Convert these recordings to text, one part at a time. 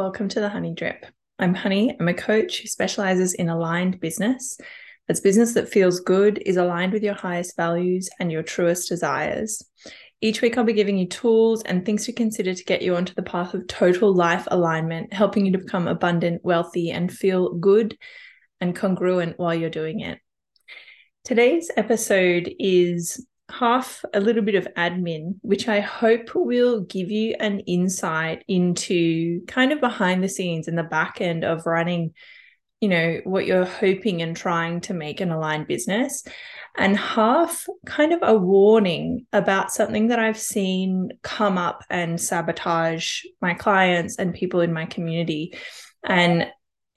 Welcome to the Honey Drip. I'm Honey. I'm a coach who specializes in aligned business. That's business that feels good, is aligned with your highest values and your truest desires. Each week, I'll be giving you tools and things to consider to get you onto the path of total life alignment, helping you to become abundant, wealthy, and feel good and congruent while you're doing it. Today's episode is half a little bit of admin, which I hope will give you an insight into kind of behind the scenes and the back end of running, you know, what you're hoping and trying to make an aligned business. And half kind of a warning about something that I've seen come up and sabotage my clients and people in my community. And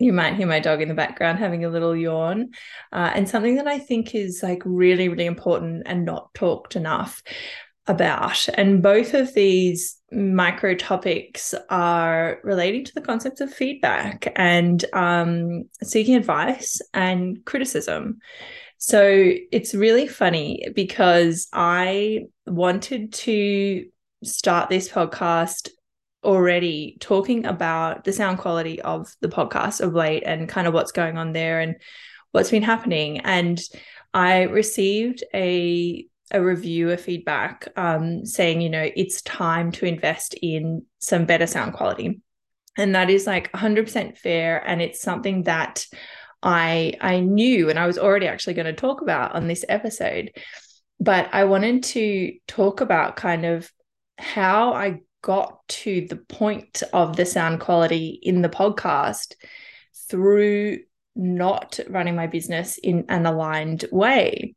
you might hear my dog in the background having a little yawn. Uh, and something that I think is like really, really important and not talked enough about. And both of these micro topics are relating to the concepts of feedback and um, seeking advice and criticism. So it's really funny because I wanted to start this podcast already talking about the sound quality of the podcast of late and kind of what's going on there and what's been happening. And I received a a review, a feedback um, saying, you know, it's time to invest in some better sound quality. And that is like 100% fair. And it's something that I I knew and I was already actually going to talk about on this episode. But I wanted to talk about kind of how I got to the point of the sound quality in the podcast through not running my business in an aligned way.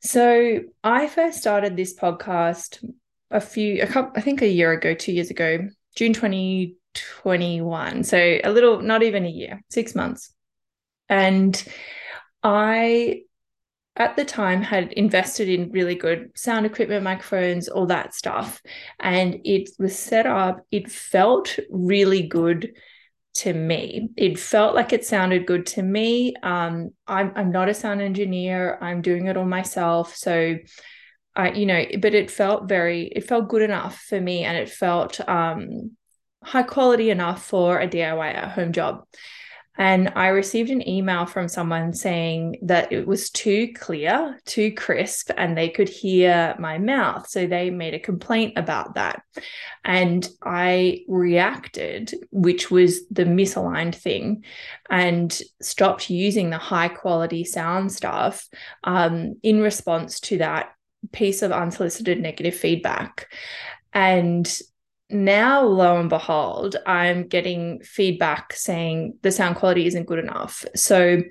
So I first started this podcast a few, a couple, I think a year ago, two years ago, June 2021. So a little, not even a year, six months. And I at the time had invested in really good sound equipment, microphones, all that stuff. And it was set up, it felt really good to me. It felt like it sounded good to me. Um, I'm, I'm not a sound engineer, I'm doing it all myself. So, I, you know, but it felt very, it felt good enough for me and it felt um, high quality enough for a DIY at home job. And I received an email from someone saying that it was too clear, too crisp, and they could hear my mouth. So they made a complaint about that. And I reacted, which was the misaligned thing, and stopped using the high quality sound stuff um, in response to that piece of unsolicited negative feedback. And now lo and behold i'm getting feedback saying the sound quality isn't good enough. So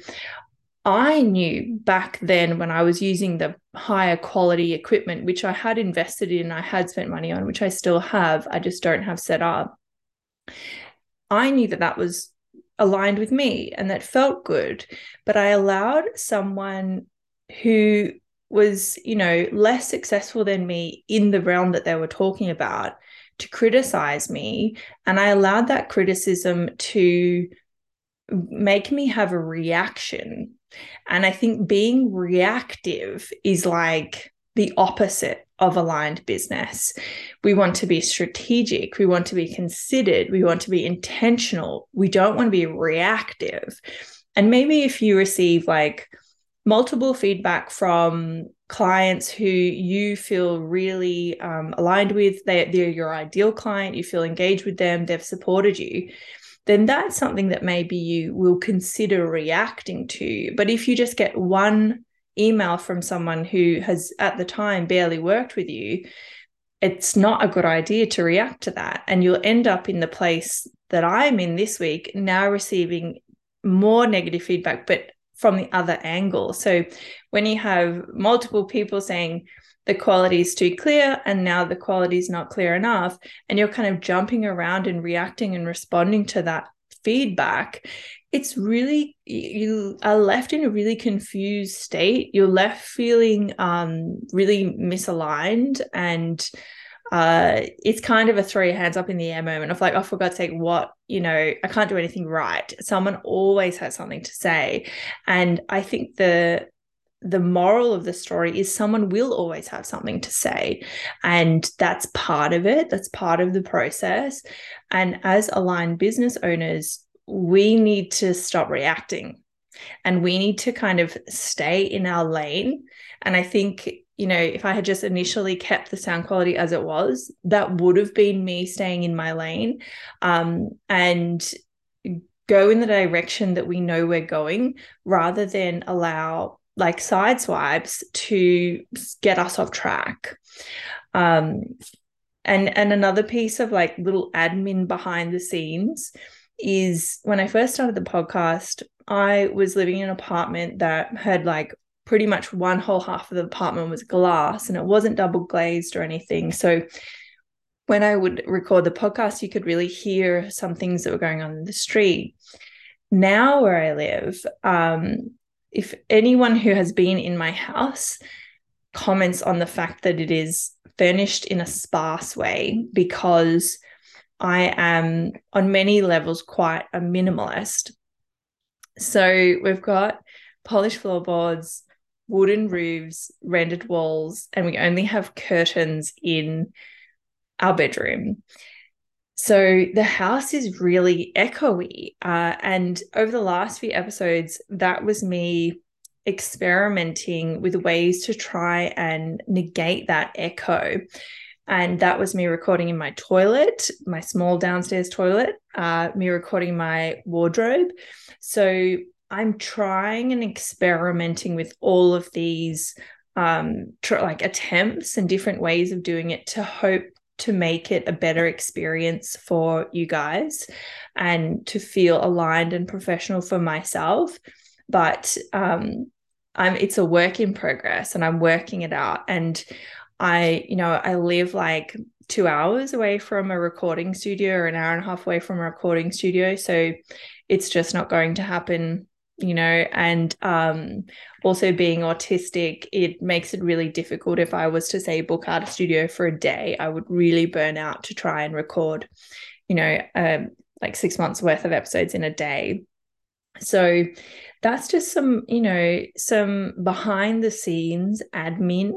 i knew back then when i was using the higher quality equipment which i had invested in i had spent money on which i still have i just don't have set up. I knew that that was aligned with me and that felt good but i allowed someone who was you know less successful than me in the realm that they were talking about to criticize me. And I allowed that criticism to make me have a reaction. And I think being reactive is like the opposite of aligned business. We want to be strategic. We want to be considered. We want to be intentional. We don't want to be reactive. And maybe if you receive like multiple feedback from clients who you feel really um, aligned with, they, they're your ideal client, you feel engaged with them, they've supported you, then that's something that maybe you will consider reacting to. But if you just get one email from someone who has at the time barely worked with you, it's not a good idea to react to that. And you'll end up in the place that I'm in this week, now receiving more negative feedback, but from the other angle. So when you have multiple people saying the quality is too clear and now the quality is not clear enough, and you're kind of jumping around and reacting and responding to that feedback, it's really you are left in a really confused state. You're left feeling um, really misaligned and uh, it's kind of a three hands up in the air moment of like, oh, for God's sake, what, you know, I can't do anything right. Someone always has something to say. And I think the the moral of the story is someone will always have something to say. And that's part of it, that's part of the process. And as aligned business owners, we need to stop reacting and we need to kind of stay in our lane. And I think, you know, if I had just initially kept the sound quality as it was, that would have been me staying in my lane. Um, and go in the direction that we know we're going rather than allow like side swipes to get us off track. Um, and and another piece of like little admin behind the scenes is when I first started the podcast, I was living in an apartment that had like pretty much one whole half of the apartment was glass and it wasn't double glazed or anything. So when I would record the podcast, you could really hear some things that were going on in the street. Now, where I live, um, if anyone who has been in my house comments on the fact that it is furnished in a sparse way because I am on many levels quite a minimalist. So we've got polished floorboards, wooden roofs, rendered walls, and we only have curtains in our bedroom. So the house is really echoey. Uh, and over the last few episodes, that was me experimenting with ways to try and negate that echo. And that was me recording in my toilet, my small downstairs toilet, uh, me recording my wardrobe. So I'm trying and experimenting with all of these um tr- like attempts and different ways of doing it to hope to make it a better experience for you guys and to feel aligned and professional for myself. But um I'm it's a work in progress and I'm working it out. And I you know I live like 2 hours away from a recording studio or an hour and a half away from a recording studio. So it's just not going to happen you know and um also being autistic it makes it really difficult. If i was to say book out a studio for a day i would really burn out to try and record you know um like 6 months worth of episodes in a day. So that's just some you know some behind the scenes admin.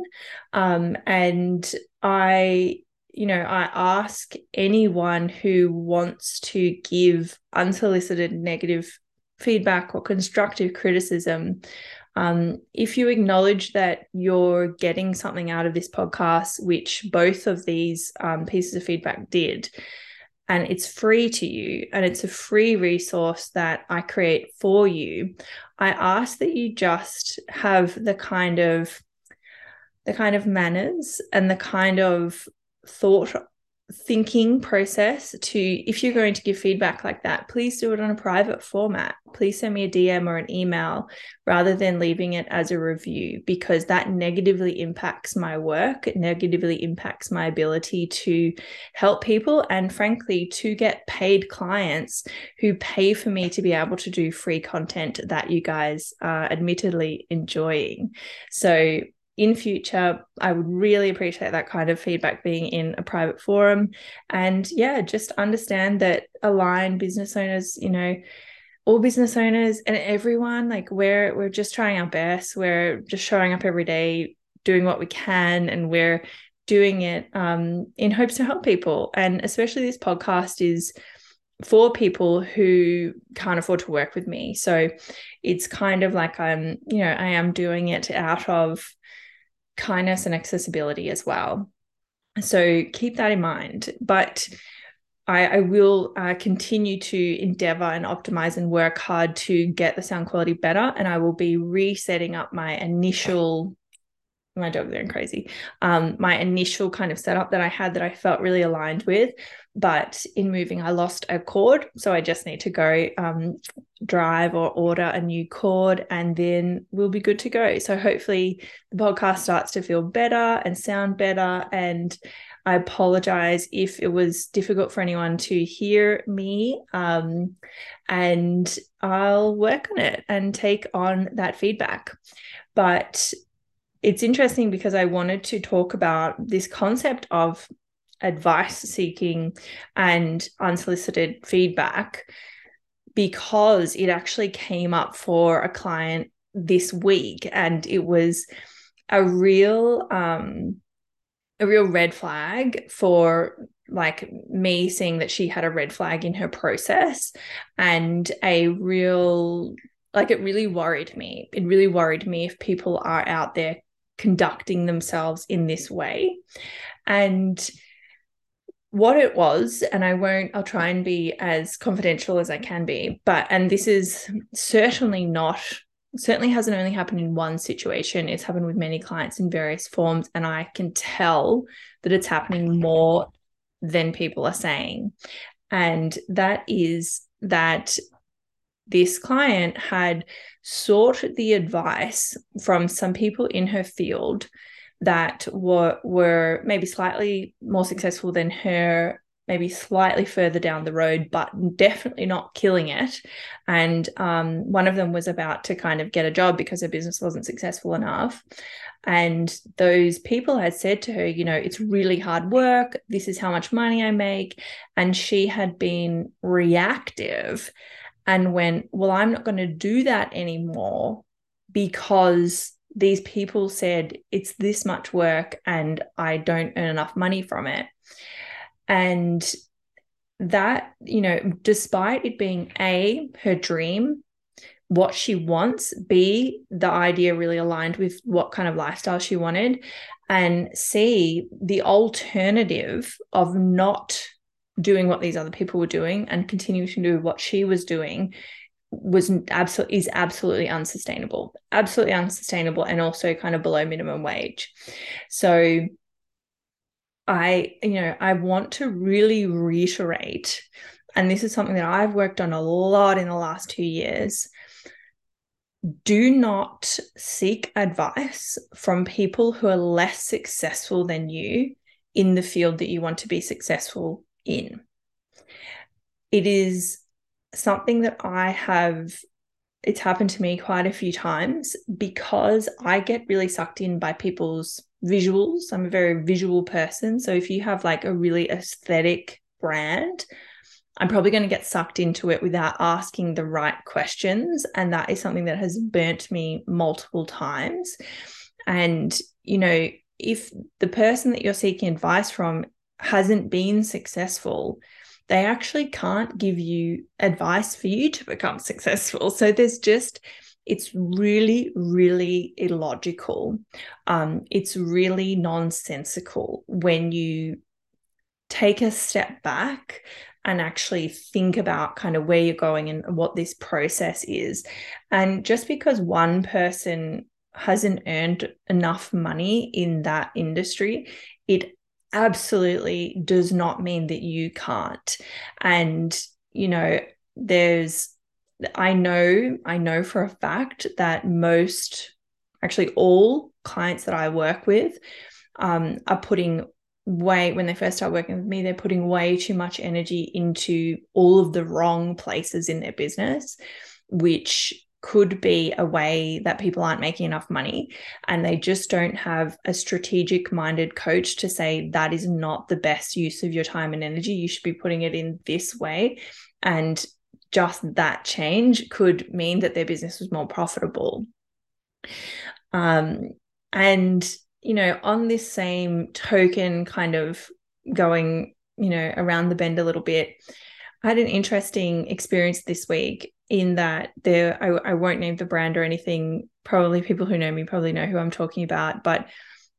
Um and i you know, I ask anyone who wants to give unsolicited negative feedback or constructive criticism, um, if you acknowledge that you're getting something out of this podcast, which both of these um, pieces of feedback did, and it's free to you and it's a free resource that I create for you, I ask that you just have the kind of the kind of manners and the kind of thought thinking process to if you're going to give feedback like that please do it on a private format. Please send me a dm or an email rather than leaving it as a review because that negatively impacts my work it negatively impacts my ability to help people and frankly to get paid clients who pay for me to be able to do free content that you guys are admittedly enjoying. So in future i would really appreciate that kind of feedback being in a private forum. And yeah just understand that align business owners you know all business owners and everyone like we're we're just trying our best. We're just showing up every day doing what we can and we're doing it um, in hopes to help people. And especially this podcast is for people who can't afford to work with me. So it's kind of like i'm you know i am doing it out of kindness and accessibility as well. So keep that in mind. But I, I will uh, continue to endeavor and optimize and work hard to get the sound quality better. And I will be resetting up my initial my dog's going crazy. Um, my initial kind of setup that I had that I felt really aligned with, but in moving, I lost a cord, so I just need to go um, drive or order a new cord, and then we'll be good to go. So hopefully, the podcast starts to feel better and sound better. And I apologize if it was difficult for anyone to hear me. Um, and I'll work on it and take on that feedback. But it's interesting because I wanted to talk about this concept of advice seeking and unsolicited feedback because it actually came up for a client this week and it was a real um a real red flag for like me seeing that she had a red flag in her process and a real like it really worried me. It really worried me if people are out there conducting themselves in this way. And what it was and i won't i'll try and be as confidential as i can be but and this is certainly not certainly hasn't only happened in one situation. It's happened with many clients in various forms and i can tell that it's happening more than people are saying. And that is that this client had sought the advice from some people in her field that were were maybe slightly more successful than her maybe slightly further down the road but definitely not killing it. And um, one of them was about to kind of get a job because her business wasn't successful enough. And those people had said to her you know it's really hard work. This is how much money i make. And she had been reactive and went well i'm not going to do that anymore because these people said it's this much work and I don't earn enough money from it. And that, you know, despite it being A, her dream, what she wants, B, the idea really aligned with what kind of lifestyle she wanted, and C, the alternative of not doing what these other people were doing and continuing to do what she was doing was absolutely is absolutely unsustainable absolutely unsustainable and also kind of below minimum wage. So i you know i want to really reiterate and this is something that i've worked on a lot in the last 2 years do not seek advice from people who are less successful than you in the field that you want to be successful in it is something that I have it's happened to me quite a few times because I get really sucked in by people's visuals. I'm a very visual person. So if you have like a really aesthetic brand, I'm probably going to get sucked into it without asking the right questions. And that is something that has burnt me multiple times. And, you know, if the person that you're seeking advice from hasn't been successful, they actually can't give you advice for you to become successful. So there's just, it's really, really illogical. Um, it's really nonsensical when you take a step back and actually think about kind of where you're going and what this process is. And just because one person hasn't earned enough money in that industry, it absolutely does not mean that you can't. And, you know, there's, I know, I know for a fact that most, actually all clients that I work with um, are putting way, when they first start working with me, they're putting way too much energy into all of the wrong places in their business, which could be a way that people aren't making enough money and they just don't have a strategic minded coach to say that is not the best use of your time and energy. You should be putting it in this way. And just that change could mean that their business was more profitable. Um, and you know on this same token kind of going you know around the bend a little bit I had an interesting experience this week in that there I, I won't name the brand or anything. Probably people who know me probably know who i'm talking about but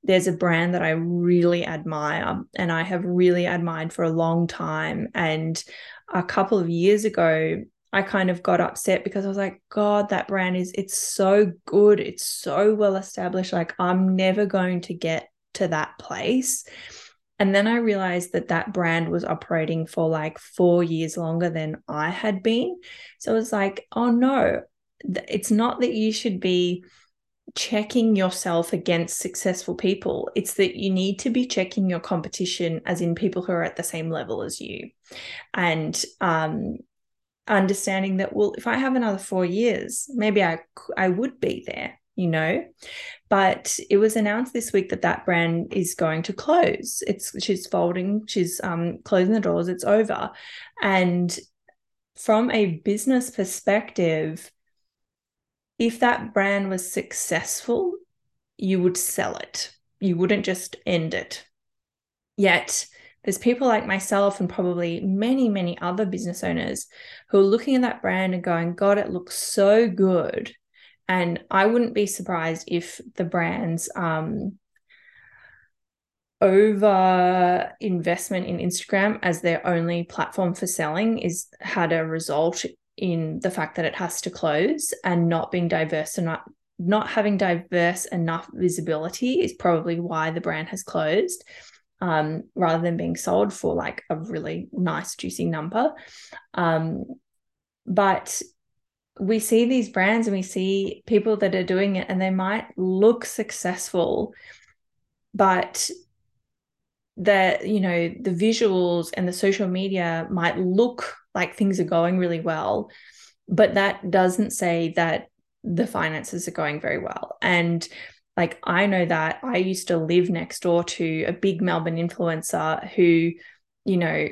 there's a brand that i really admire and i have really admired for a long time. And a couple of years ago i kind of got upset because i was like god that brand is it's so good. It's so well established. Like i'm never going to get to that place and then I realized that that brand was operating for like four years longer than I had been. So it was like, oh no, it's not that you should be checking yourself against successful people. It's that you need to be checking your competition, as in people who are at the same level as you. And, um, understanding that well if i have another 4 years maybe i i would be there you know but it was announced this week that that brand is going to close it's she's folding she's um closing the doors it's over and from a business perspective if that brand was successful, you would sell it. You wouldn't just end it. Yet, there's people like myself and probably many, many other business owners who are looking at that brand and going, God, it looks so good. And I wouldn't be surprised if the brand's um, over investment in Instagram as their only platform for selling is had a result in the fact that it has to close and not being diverse enough not having diverse enough visibility is probably why the brand has closed um, rather than being sold for like a really nice juicy number. Um, but we see these brands and we see people that are doing it and they might look successful but the you know the visuals and the social media might look like things are going really well but that doesn't say that the finances are going very well. And like i know that i used to live next door to a big melbourne influencer who you know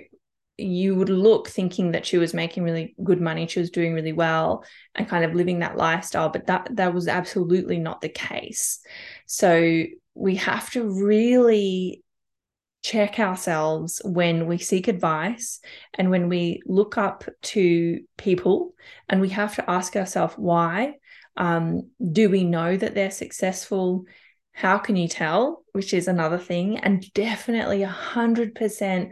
you would look thinking that she was making really good money she was doing really well and kind of living that lifestyle but that that was absolutely not the case. So we have to really check ourselves when we seek advice and when we look up to people and we have to ask ourselves why. Um, do we know that they're successful? How can you tell? Which is another thing and definitely 100%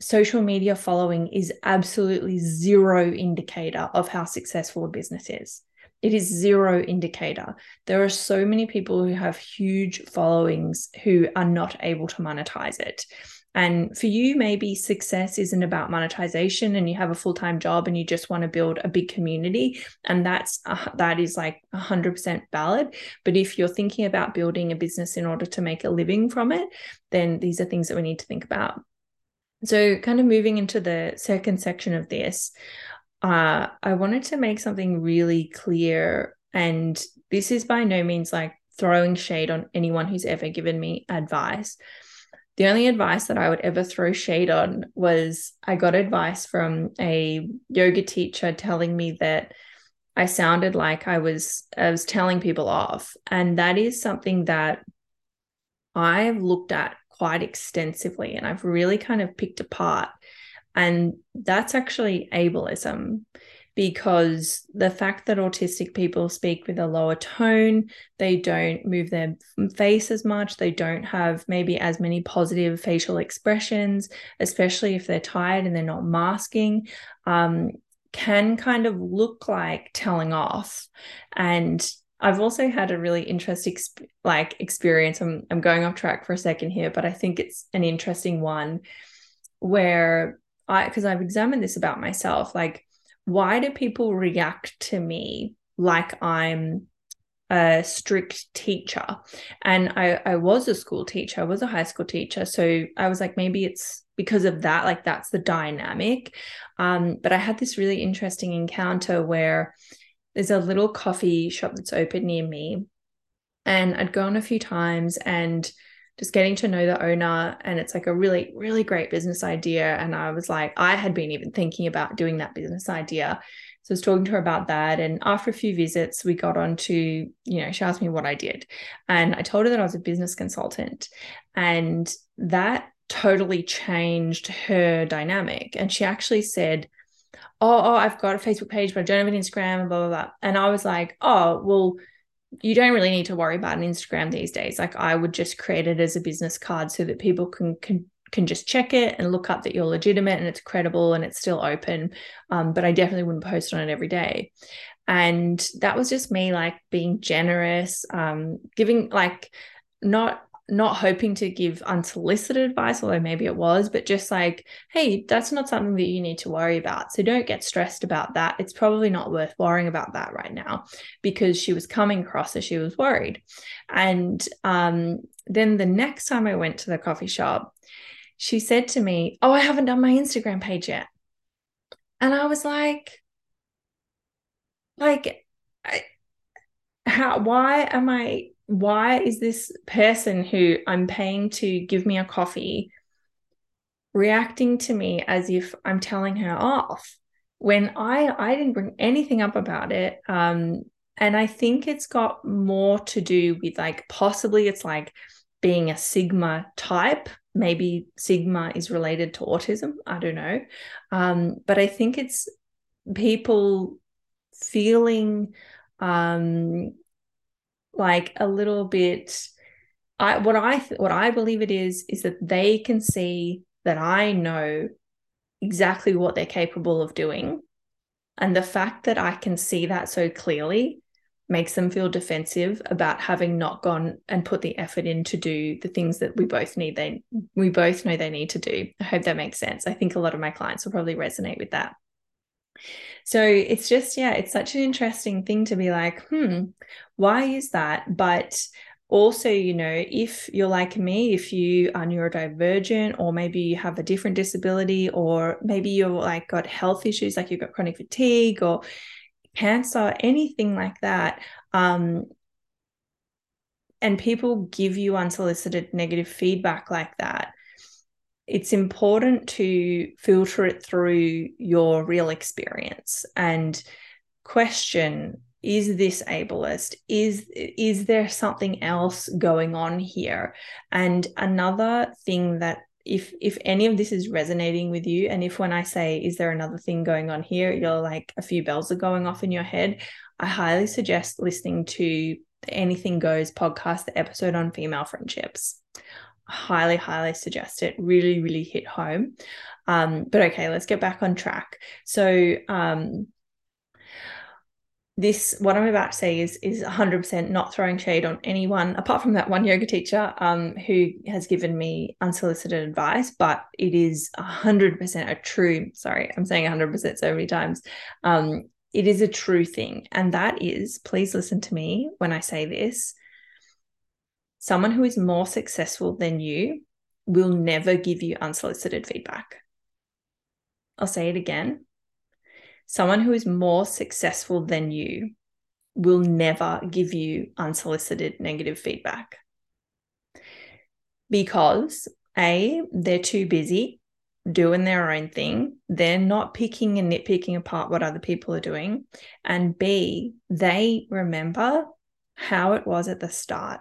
social media following is absolutely zero indicator of how successful a business is it is zero indicator. There are so many people who have huge followings who are not able to monetize it. And for you, maybe success isn't about monetization and you have a full-time job and you just want to build a big community. And that's uh, that is like 100% valid. But if you're thinking about building a business in order to make a living from it, then these are things that we need to think about. So, kind of moving into the second section of this, uh, I wanted to make something really clear. And this is by no means like throwing shade on anyone who's ever given me advice. The only advice that I would ever throw shade on was I got advice from a yoga teacher telling me that I sounded like I was I was telling people off. And that is something that I've looked at quite extensively and I've really kind of picked apart and that's actually ableism because the fact that autistic people speak with a lower tone, they don't move their face as much, they don't have maybe as many positive facial expressions, especially if they're tired and they're not masking, um, can kind of look like telling off. And I've also had a really interesting like experience. I'm I'm going off track for a second here, but I think it's an interesting one where I because I've examined this about myself. Like, why do people react to me like I'm a strict teacher? And I, I was a school teacher, I was a high school teacher. So I was like, maybe it's because of that, like that's the dynamic. Um, but I had this really interesting encounter where there's a little coffee shop that's open near me. And I'd gone a few times and just getting to know the owner and it's like a really really great business idea and i was like i had been even thinking about doing that business idea so i was talking to her about that and after a few visits we got on to you know she asked me what i did and i told her that i was a business consultant and that totally changed her dynamic and she actually said oh, oh i've got a facebook page but i don't have an instagram and blah blah blah and i was like oh well you don't really need to worry about an Instagram these days. Like I would just create it as a business card so that people can can can just check it and look up that you're legitimate and it's credible and it's still open. Um, but I definitely wouldn't post on it every day. And that was just me like being generous, um, giving like not not hoping to give unsolicited advice, although maybe it was, but just like, hey, that's not something that you need to worry about. So don't get stressed about that. It's probably not worth worrying about that right now because she was coming across as she was worried. And um, then the next time I went to the coffee shop, she said to me, Oh, I haven't done my Instagram page yet. And I was like, like, I, how, why am I why is this person who I'm paying to give me a coffee reacting to me as if I'm telling her off when I I didn't bring anything up about it. Um, and I think it's got more to do with like possibly it's like being a Sigma type. Maybe Sigma is related to autism. I don't know. Um, but I think it's people feeling um, like a little bit. I what I what I believe it is is that they can see that I know exactly what they're capable of doing. And the fact that I can see that so clearly makes them feel defensive about having not gone and put the effort in to do the things that we both need they we both know they need to do i hope that makes sense i think a lot of my clients will probably resonate with that so it's just yeah it's such an interesting thing to be like hmm why is that but also you know if you're like me if you are neurodivergent or maybe you have a different disability or maybe you're like got health issues like you've got chronic fatigue or cancer, anything like that. Um, and people give you unsolicited negative feedback like that, it's important to filter it through your real experience and question is this ableist? Is is there something else going on here? And another thing that if if any of this is resonating with you and if when i say is there another thing going on here? You're like a few bells are going off in your head. I highly suggest listening to anything goes podcast the episode on female friendships highly highly suggest it. Really really hit home. Um, but okay let's get back on track. So um, this what i'm about to say is is 100% not throwing shade on anyone apart from that one yoga teacher um, who has given me unsolicited advice but it is 100% a true sorry i'm saying 100% so many times. Um, it is a true thing. And that is please listen to me when i say this someone who is more successful than you will never give you unsolicited feedback. I'll say it again. Someone who is more successful than you will never give you unsolicited negative feedback. Because a they're too busy doing their own thing they're not picking and nitpicking apart what other people are doing and b they remember how it was at the start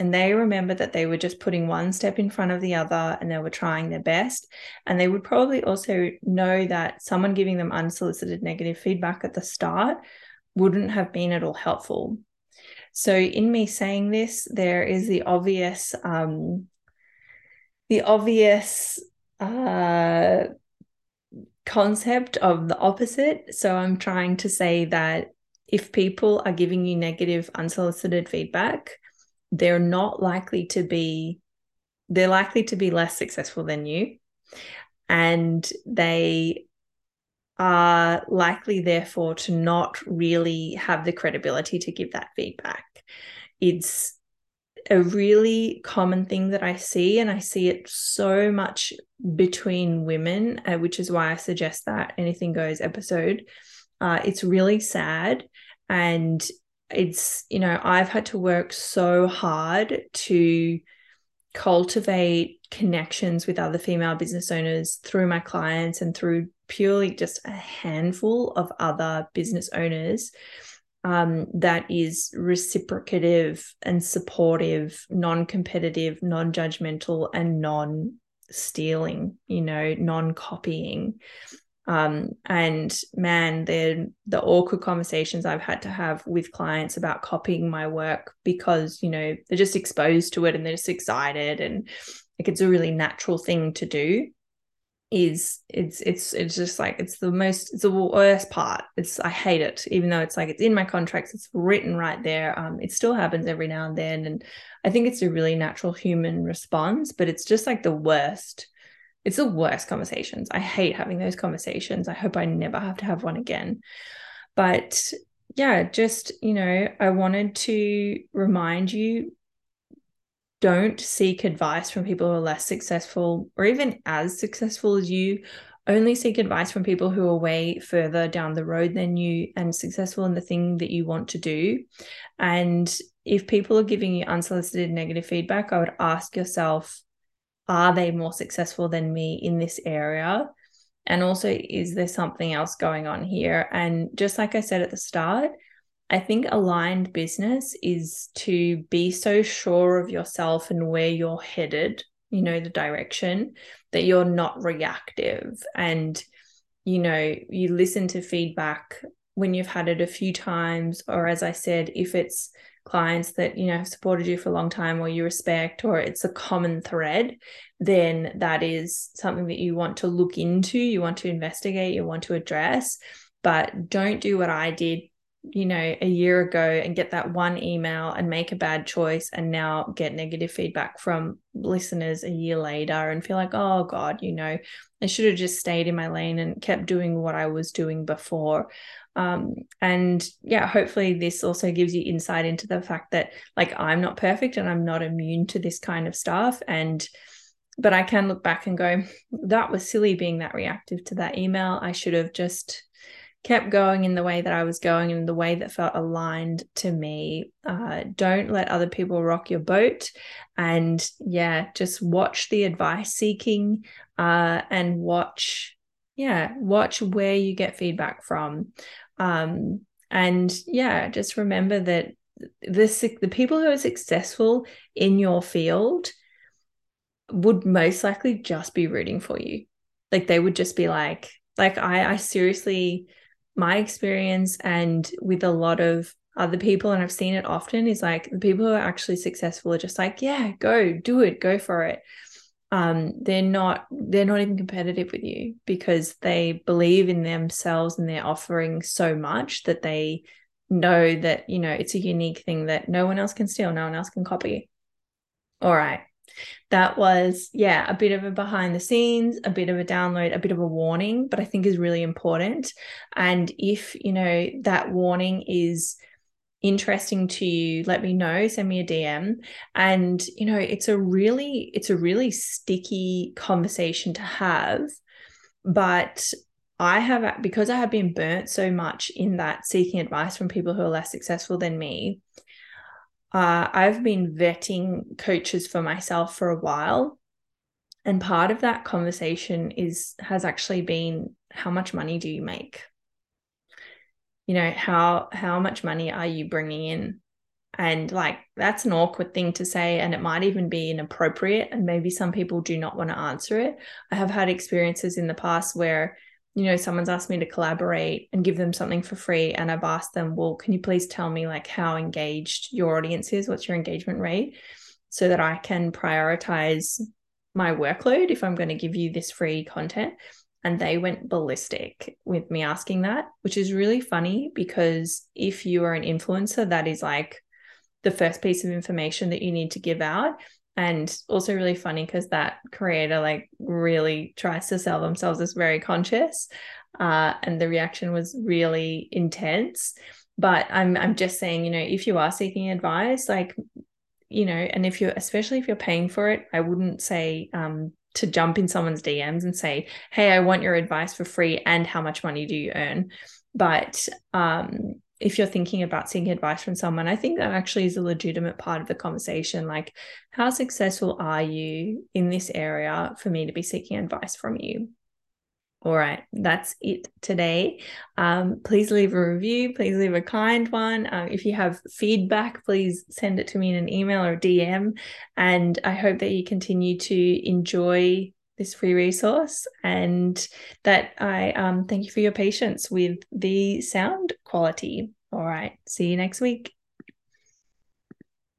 and they remember that they were just putting one step in front of the other and they were trying their best. And they would probably also know that someone giving them unsolicited negative feedback at the start wouldn't have been at all helpful. So, in me saying this, there is the obvious, um, the obvious uh, concept of the opposite. So, I'm trying to say that if people are giving you negative, unsolicited feedback, they're not likely to be they're likely to be less successful than you and they are likely therefore to not really have the credibility to give that feedback it's a really common thing that I see, and I see it so much between women, uh, which is why I suggest that Anything Goes episode. Uh, it's really sad, and it's you know i've had to work so hard to cultivate connections with other female business owners through my clients and through purely just a handful of other business owners um, that is reciprocative and supportive, non competitive, non judgmental, and non stealing, you know, non copying. Um, and man, the the awkward conversations I've had to have with clients about copying my work because you know they're just exposed to it and they're just excited and like it's a really natural thing to do. Is it's it's it's just like it's the most it's the worst part. It's I hate it, even though it's like it's in my contracts, it's written right there. Um, it still happens every now and then, and I think it's a really natural human response, but it's just like the worst it's the worst conversations. I hate having those conversations. I hope I never have to have one again. But yeah, just, you know, I wanted to remind you don't seek advice from people who are less successful or even as successful as you. Only seek advice from people who are way further down the road than you and successful in the thing that you want to do. And if people are giving you unsolicited negative feedback, I would ask yourself, are they more successful than me in this area? And also, is there something else going on here? And just like I said at the start, I think aligned business is to be so sure of yourself and where you're headed, you know, the direction that you're not reactive and, you know, you listen to feedback when you've had it a few times, or as I said, if it's clients that you know have supported you for a long time or you respect or it's a common thread then that is something that you want to look into you want to investigate you want to address. But don't do what i did you know a year ago and get that one email and make a bad choice and now get negative feedback from listeners a year later and feel like oh god you know? I should have just stayed in my lane and kept doing what i was doing before um, and yeah hopefully this also gives you insight into the fact that like i'm not perfect and i'm not immune to this kind of stuff. And but i can look back and go that was silly being that reactive to that email. I should have just kept going in the way that i was going in the way that felt aligned to me. Uh, don't let other people rock your boat. And yeah just watch the advice seeking uh, and watch yeah watch where you get feedback from um, and yeah, just remember that the the people who are successful in your field would most likely just be rooting for you. Like they would just be like, like I, I seriously, my experience and with a lot of other people, and I've seen it often, is like the people who are actually successful are just like, yeah, go do it, go for it um, they're not they're not even competitive with you because they believe in themselves and they're offering so much that they know that you know it's a unique thing that no one else can steal no one else can copy. All right. That was yeah a bit of a behind the scenes a bit of a download a bit of a warning but i think is really important. And if you know that warning is interesting to you let me know send me a dm and you know it's a really it's a really sticky conversation to have. But i have because i have been burnt so much in that seeking advice from people who are less successful than me uh, i've been vetting coaches for myself for a while. And part of that conversation is has actually been how much money do you make you know how how much money are you bringing in? And like that's an awkward thing to say and it might even be inappropriate and maybe some people do not want to answer it. I have had experiences in the past where you know someone's asked me to collaborate and give them something for free and i've asked them well can you please tell me like how engaged your audience is? What's your engagement rate? So that i can prioritize my workload if i'm going to give you this free content and they went ballistic with me asking that, which is really funny because if you are an influencer, that is like the first piece of information that you need to give out. And also really funny because that creator like really tries to sell themselves as very conscious. Uh, and the reaction was really intense. But I'm I'm just saying, you know, if you are seeking advice, like, you know, and if you're especially if you're paying for it, I wouldn't say um to jump in someone's DMs and say, "Hey, I want your advice for free and how much money do you earn?" But um, if you're thinking about seeking advice from someone, I think that actually is a legitimate part of the conversation. Like, how successful are you in this area for me to be seeking advice from you? All right, that's it today. Um, please leave a review. Please leave a kind one. Um, if you have feedback, please send it to me in an email or DM. And I hope that you continue to enjoy this free resource and that I um, thank you for your patience with the sound quality. All right, see you next week.